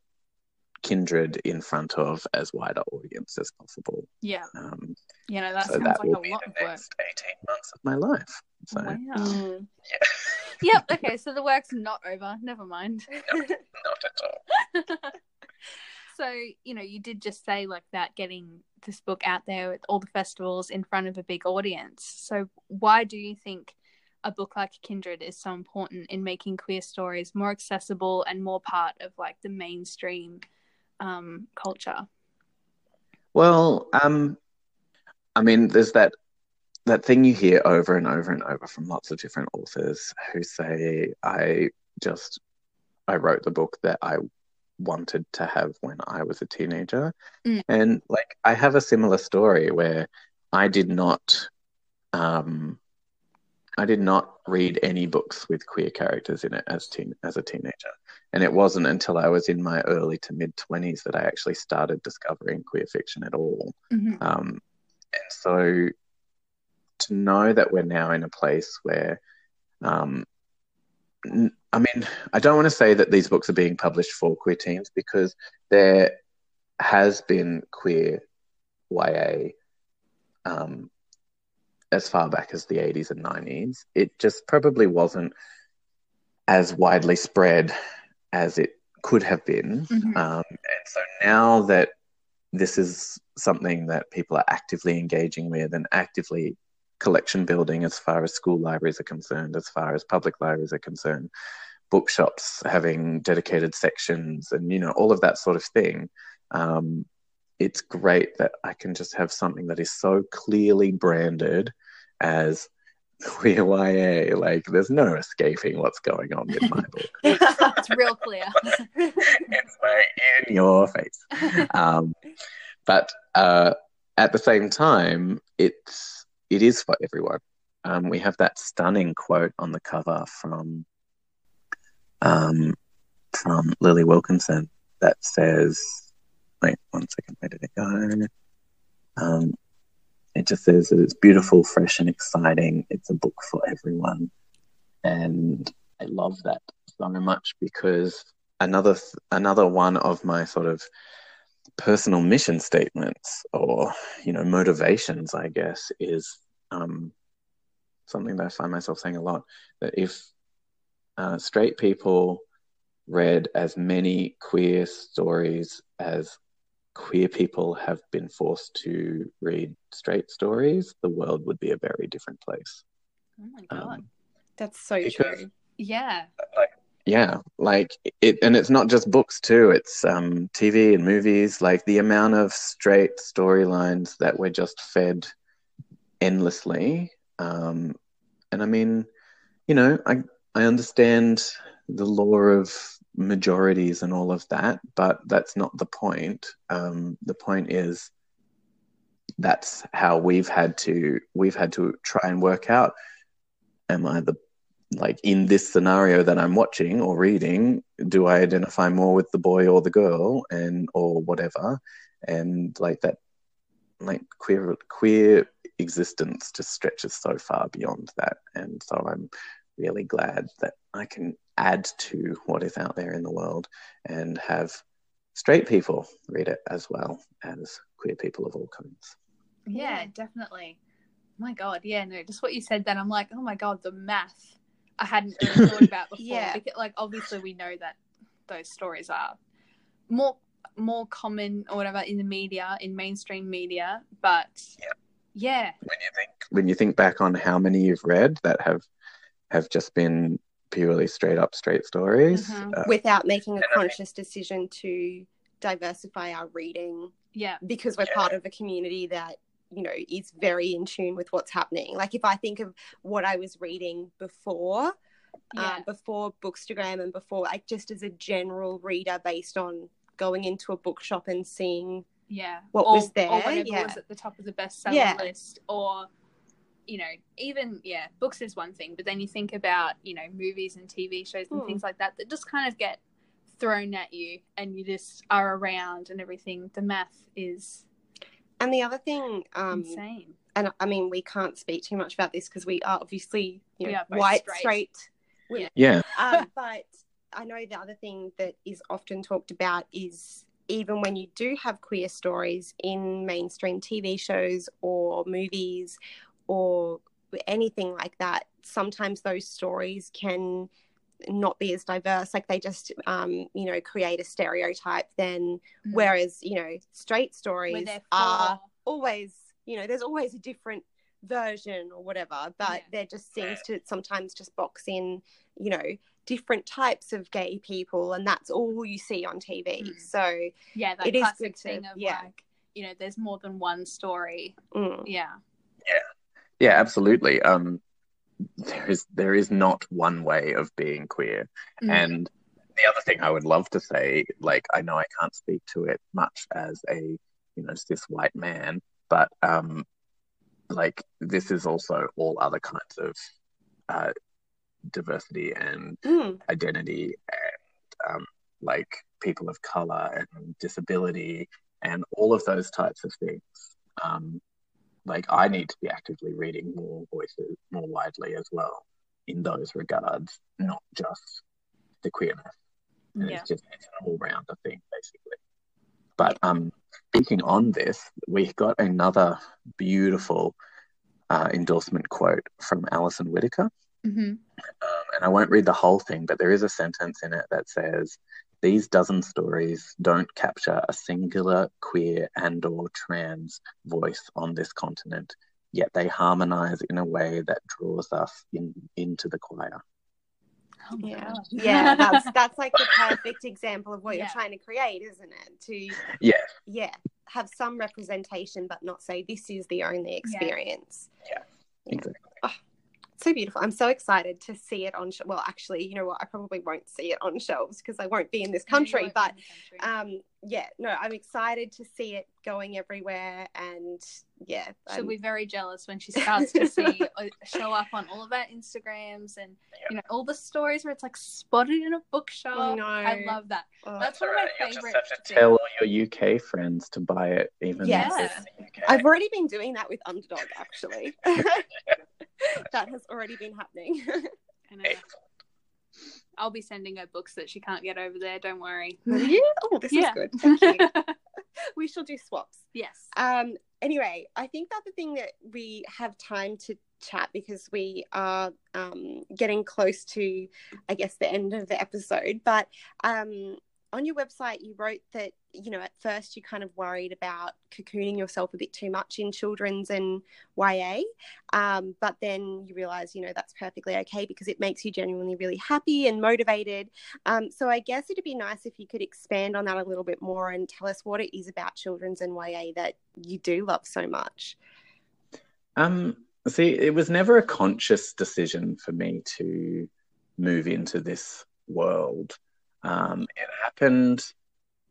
kindred in front of as wide an audience as possible Yeah. um, You know, that so sounds that like will a be lot the of work. next 18 months of my life so Wow. Mm. yep. (laughs) Okay, so the work's not over. Never mind. Not at all. (laughs) so you know, you did just say like that, getting this book out there at all the festivals in front of a big audience. So why do you think a book like Kindred is so important in making queer stories more accessible and more part of like the mainstream um, culture? Well, um, I mean, there's that that thing you hear over and over and over from lots of different authors who say, "I just I wrote the book that I wanted to have when I was a teenager," Mm. and like I have a similar story where I did not, um, I did not read any books with queer characters in it as teen as a teenager, and it wasn't until I was in my early to mid twenties that I actually started discovering queer fiction at all. Mhm. Um, and so to know that we're now in a place where, um, I mean, I don't want to say that these books are being published for queer teens because there has been queer YA um, as far back as the 80s and 90s. It just probably wasn't as widely spread as it could have been. Mhm. Um, and so now that this is something that people are actively engaging with and actively collection building as far as school libraries are concerned, as far as public libraries are concerned, bookshops having dedicated sections, and you know all of that sort of thing. Um, it's great that I can just have something that is so clearly branded as queer YA. Like there's no escaping what's going on with my book. (laughs) it's real clear. it's right in your face. Um, but uh, at the same time, it's it is for everyone. Um, we have that stunning quote on the cover from um, from Lili Wilkinson that says, "Wait one second, where did it go?" Um, it just says that it's beautiful, fresh, and exciting. It's a book for everyone, and I love that so much because another another one of my sort of personal mission statements or you know motivations i guess is um, something that i find myself saying a lot that if uh, straight people read as many queer stories as queer people have been forced to read straight stories the world would be a very different place oh my god. um, That's so true. yeah. yeah like it and it's not just books too it's um tv and movies like the amount of straight storylines that we're just fed endlessly um and i mean you know i i understand the law of majorities and all of that but that's not the point um the point is that's how we've had to we've had to try and work out am i the like in this scenario that I'm watching or reading, do I identify more with the boy or the girl and or whatever? And like that like queer queer existence just stretches so far beyond that. And so I'm really glad that I can add to what is out there in the world and have straight people read it as well as queer people of all kinds. Yeah, Yeah. definitely. My God, yeah, no, just what you said then, I'm like, oh my God, the math I hadn't really (laughs) thought about before. Yeah. Because, like, obviously, we know that those stories are more more common or whatever in the media, in mainstream media, but Yeah. yeah, when you think when you think back on how many you've read that have have just been purely straight up straight stories Mhm. uh, Without making a And I think- conscious decision to diversify our reading yeah, because we're Yeah. part of a community that you know is very in tune with what's happening like if i think of what i was reading before yeah, uh, before bookstagram and before like just as a general reader based on going into a bookshop and seeing yeah. what or, was there, or whatever yeah. was at the top of the bestseller Yeah. list, or you know, even yeah, books is one thing, but then you think about you know movies and TV shows and Hmm. things like that that just kind of get thrown at you, and you just are around and everything. The math is and the other thing um insane. and i mean we can't speak too much about this because we are obviously you know are white straight. straight yeah um, (laughs) but I know the other thing that is often talked about is even when you do have queer stories in mainstream TV shows or movies or anything like that, sometimes those stories can not be as diverse like they just um you know create a stereotype then Mm. whereas you know straight stories they're always you know there's always a different version or whatever but Yeah. there just seems to sometimes just box in you know different types of gay people and that's all you see on tv Mm. so yeah, that it is classic good to- thing of yeah. like, you know, there's more than one story. mm, Yeah. Yeah, absolutely. Um, there is there is not one way of being queer, Mm. and the other thing I would love to say, like I know I can't speak to it much as a you know cis white man, but um, like this is also all other kinds of uh, diversity and mm, identity and um, like people of color and disability and all of those types of things. Um, like I need to be actively reading more voices more widely as well in those regards, not just the queerness. And Yeah. It's just it's an all rounder thing basically. But um, speaking on this, we got another beautiful uh, endorsement quote from Alison Whittaker. hmm Um, and I won't read the whole thing, but there is a sentence in it that says, "These dozen stories don't capture a singular queer and/or trans voice on this continent, yet they harmonize in a way that draws us in into the choir." Oh yeah God. yeah that's (laughs) that's like the perfect example of what Yeah. you're trying to create isn't it to Yeah, yeah have some representation but not say this is the only experience Yeah. exactly. Ah. So beautiful i'm so excited to see it on sh- well actually you know what i probably won't see it on shelves because i won't be in this country won't but be country. um yeah no i'm excited to see it going everywhere and yeah She'll I'm- be very jealous when she starts to see (laughs) uh, show up on all of our Instagrams and you know all the stories where it's like spotted in a bookshop. I know. I love that. oh, That's one of my You'll just favorite. have to tell all your UK friends to buy it, even Yes. if it's in the UK. I've already been doing that with Underdog, actually. (laughs) (laughs) that has already been happening. (laughs) I, I'll be sending her books that she can't get over there. Don't worry. yeah. Oh, this Yeah. is good. Thank you. (laughs) we shall do swaps. yes. Um. Anyway, I think that the thing that we have time to chat because we are um, getting close to, I guess, the end of the episode. But um, on your website, you wrote that you know at first you're kind of worried about cocooning yourself a bit too much in children's and YA, um, but then you realize you know that's perfectly okay because it makes you genuinely really happy and motivated. Um, so I guess it'd be nice if you could expand on that a little bit more and tell us what it is about children's and YA that you do love so much. Um, see, it was never a conscious decision for me to move into this world. Um, it happened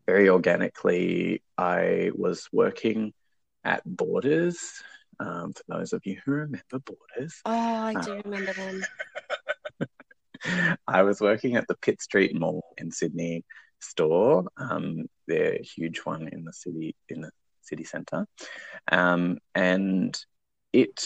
very organically. I was working at Borders. Um, for those of you who remember Borders, Oh, I do remember them. (laughs) I was working at the Pitt Street Mall in Sydney store, um, their huge one in the city in the city centre, um, and it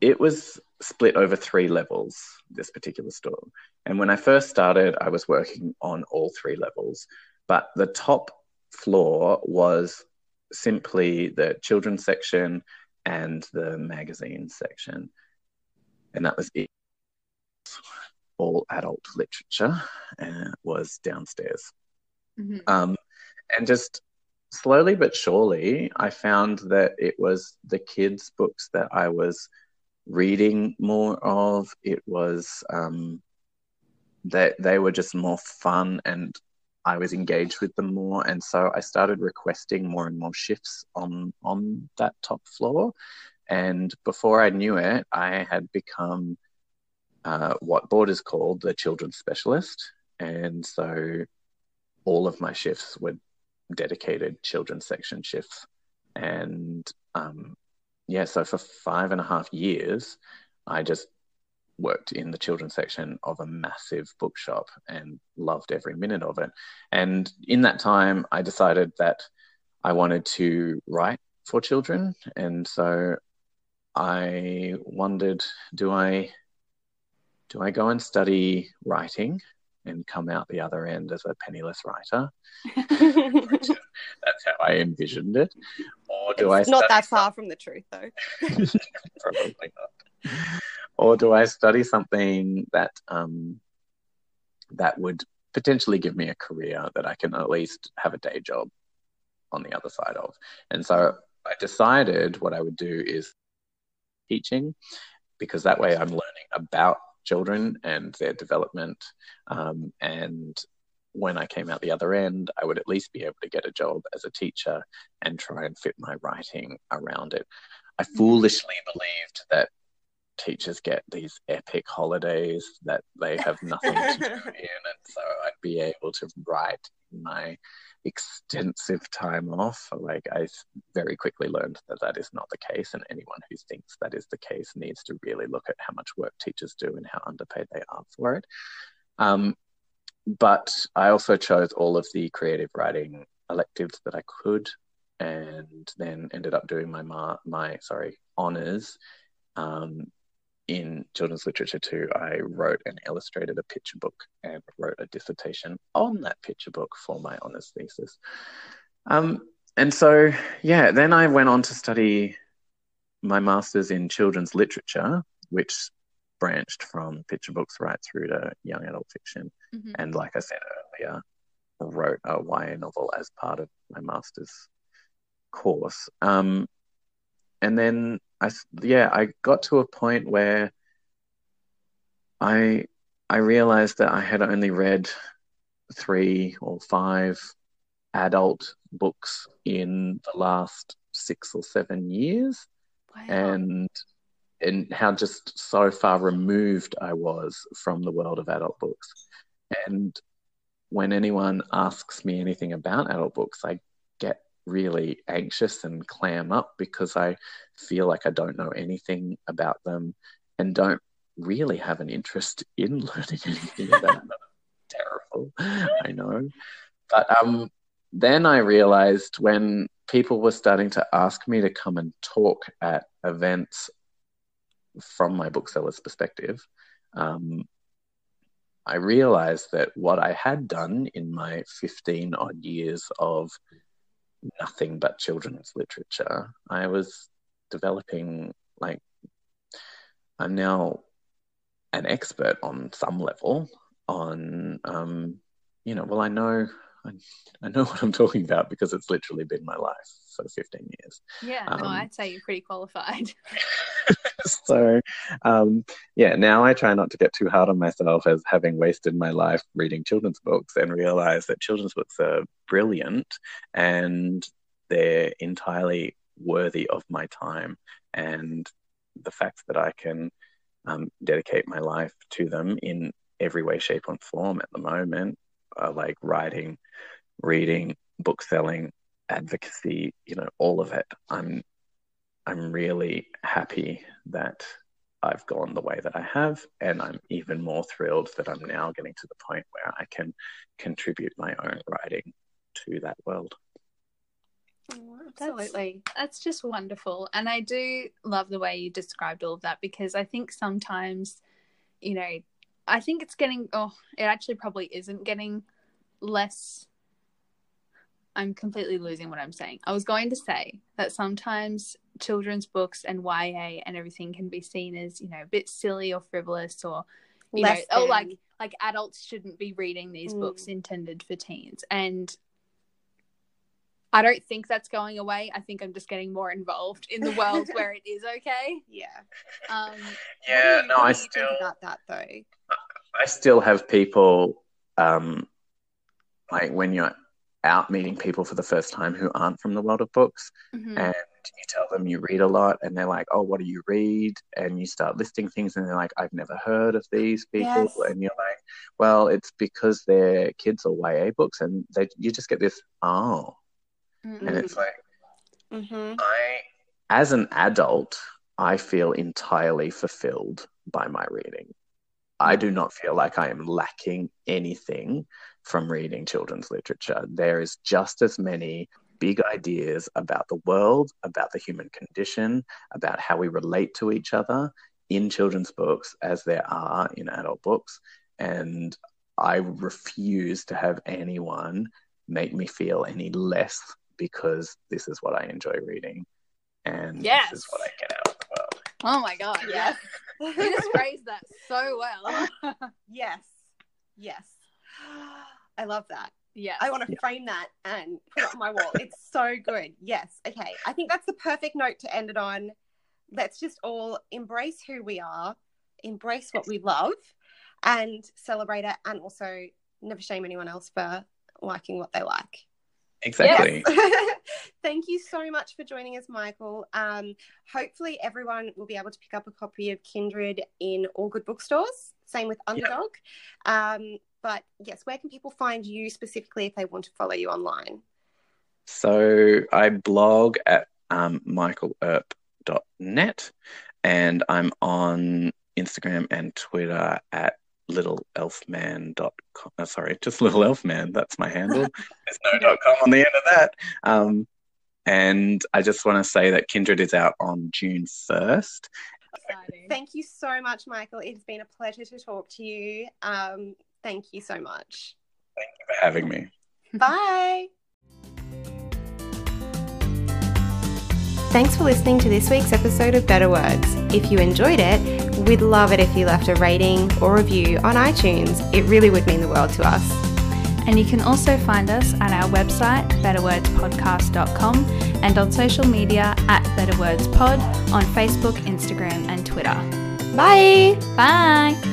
it was split over three levels. This particular store, and when I first started, I was working on all three levels, but the top floor was simply the children's section and the magazine section, and that was it all adult literature uh, was downstairs. Mhm. Um, and just slowly but surely, I found that it was the kids' books that I was reading more of. It was um, that they were just more fun and I was engaged with them more. And so I started requesting more and more shifts on on that top floor. And before I knew it, I had become uh, what Borders called the children's specialist. And so all of my shifts were dedicated children's section shifts. And um, yeah, so for five and a half years, I just worked in the children's section of a massive bookshop and loved every minute of it. And in that time, I decided that I wanted to write for children. And so I wondered, do I do I go and study writing and come out the other end as a penniless writer? (laughs) That's how I envisioned it. Or do it's I not that far from the truth, though. (laughs) Probably not. Or do I study something that um, that would potentially give me a career that I can at least have a day job on the other side of? And so I decided what I would do is teaching because that way I'm learning about children and their development. Um, and when I came out the other end, I would at least be able to get a job as a teacher and try and fit my writing around it. I mm-hmm. foolishly believed that teachers get these epic holidays that they have nothing to (laughs) do in, and so I'd be able to write my extensive time off. Like I very quickly learned that that is not the case, and anyone who thinks that is the case needs to really look at how much work teachers do and how underpaid they are for it. Um, but I also chose all of the creative writing electives that I could, and then ended up doing my ma- my sorry honors um, in children's literature too, I wrote and illustrated a picture book and wrote a dissertation on that picture book for my honours thesis. Um, and so, yeah, then I went on to study my master's in children's literature, which branched from picture books right through to young adult fiction. Mm-hmm. And like I said earlier, wrote a YA novel as part of my master's course. Um, and then I yeah I got to a point where I I realized that I had only read three or five adult books in the last six or seven years, wow. and and how just so far removed I was from the world of adult books. And when anyone asks me anything about adult books, I get really anxious and clam up because I feel like I don't know anything about them and don't really have an interest in (laughs) learning anything about them. (laughs) Terrible, I know. But um, then I realized when people were starting to ask me to come and talk at events from my bookseller's perspective, um, I realized that what I had done in my 15 odd years of nothing but children's literature. I was developing like I'm now an expert on some level on um, you know well I know I, I, know what I'm talking about because it's literally been my life for 15 years. Yeah, um, no, I'd say you're pretty qualified. (laughs) (laughs) so, um, yeah, now I try not to get too hard on myself as having wasted my life reading children's books and realize that children's books are brilliant and they're entirely worthy of my time. And the fact that I can um, dedicate my life to them in every way, shape, and form at the moment, uh, like writing, reading, book selling, advocacy, you know, all of it. I'm I'm really happy that I've gone the way that I have, and I'm even more thrilled that I'm now getting to the point where I can contribute my own writing to that world. Absolutely. That's, that's just wonderful. And I do love the way you described all of that because I think sometimes, you know, I think it's getting, oh, it actually probably isn't getting less. I'm completely losing what I'm saying. I was going to say that sometimes children's books and YA and everything can be seen as, you know, a bit silly or frivolous or, you Less know, oh, like like adults shouldn't be reading these mm. books intended for teens. And I don't think that's going away. I think I'm just getting more involved in the world (laughs) where it is okay. Yeah. Um, (laughs) yeah. You, no, I still about that though. I still have people, um, like when you're out meeting people for the first time who aren't from the world of books, mm-hmm. and you tell them you read a lot, and they're like, "Oh, what do you read?" And you start listing things, and they're like, "I've never heard of these people," yes. and you're like, "Well, it's because they're kids or YA books," and they you just get this, "Oh." Mm-hmm. And it's like, mm-hmm. I, as an adult, I feel entirely fulfilled by my reading. I do not feel like I am lacking anything from reading children's literature. There is just as many big ideas about the world, about the human condition, about how we relate to each other in children's books as there are in adult books. And I refuse to have anyone make me feel any less because this is what I enjoy reading and yes. this is what I get out of the world. Oh my god. Yes. You just phrased that so well. (laughs) yes. Yes. I love that. Yeah. I want to frame that and put it on my wall. It's so good. Yes. Okay. I think that's the perfect note to end it on. Let's just all embrace who we are, embrace what we love, and celebrate it, and also never shame anyone else for liking what they like. Exactly. Yes. (laughs) Thank you so much for joining us, Michael. Um, hopefully, everyone will be able to pick up a copy of Kindred in all good bookstores. Same with Underdog. Um, but yes, where can people find you specifically if they want to follow you online? So I blog at um, michaelearp.net and I'm on Instagram and Twitter at littleelfman.com. Uh, sorry, just littleelfman. That's my handle. (laughs) There's no dot com on the end of that. Um, and I just want to say that Kindred is out on June 1st. Exciting. Thank you so much, Michael. It's been a pleasure to talk to you. Um, thank you so much. Thank you for having me. Bye. Thanks for listening to this week's episode of Better Words. If you enjoyed it, we'd love it if you left a rating or review on iTunes. It really would mean the world to us. And you can also find us at our website, betterwordspodcast.com, and on social media at betterwordspod on Facebook, Instagram, and Twitter. Bye. Bye!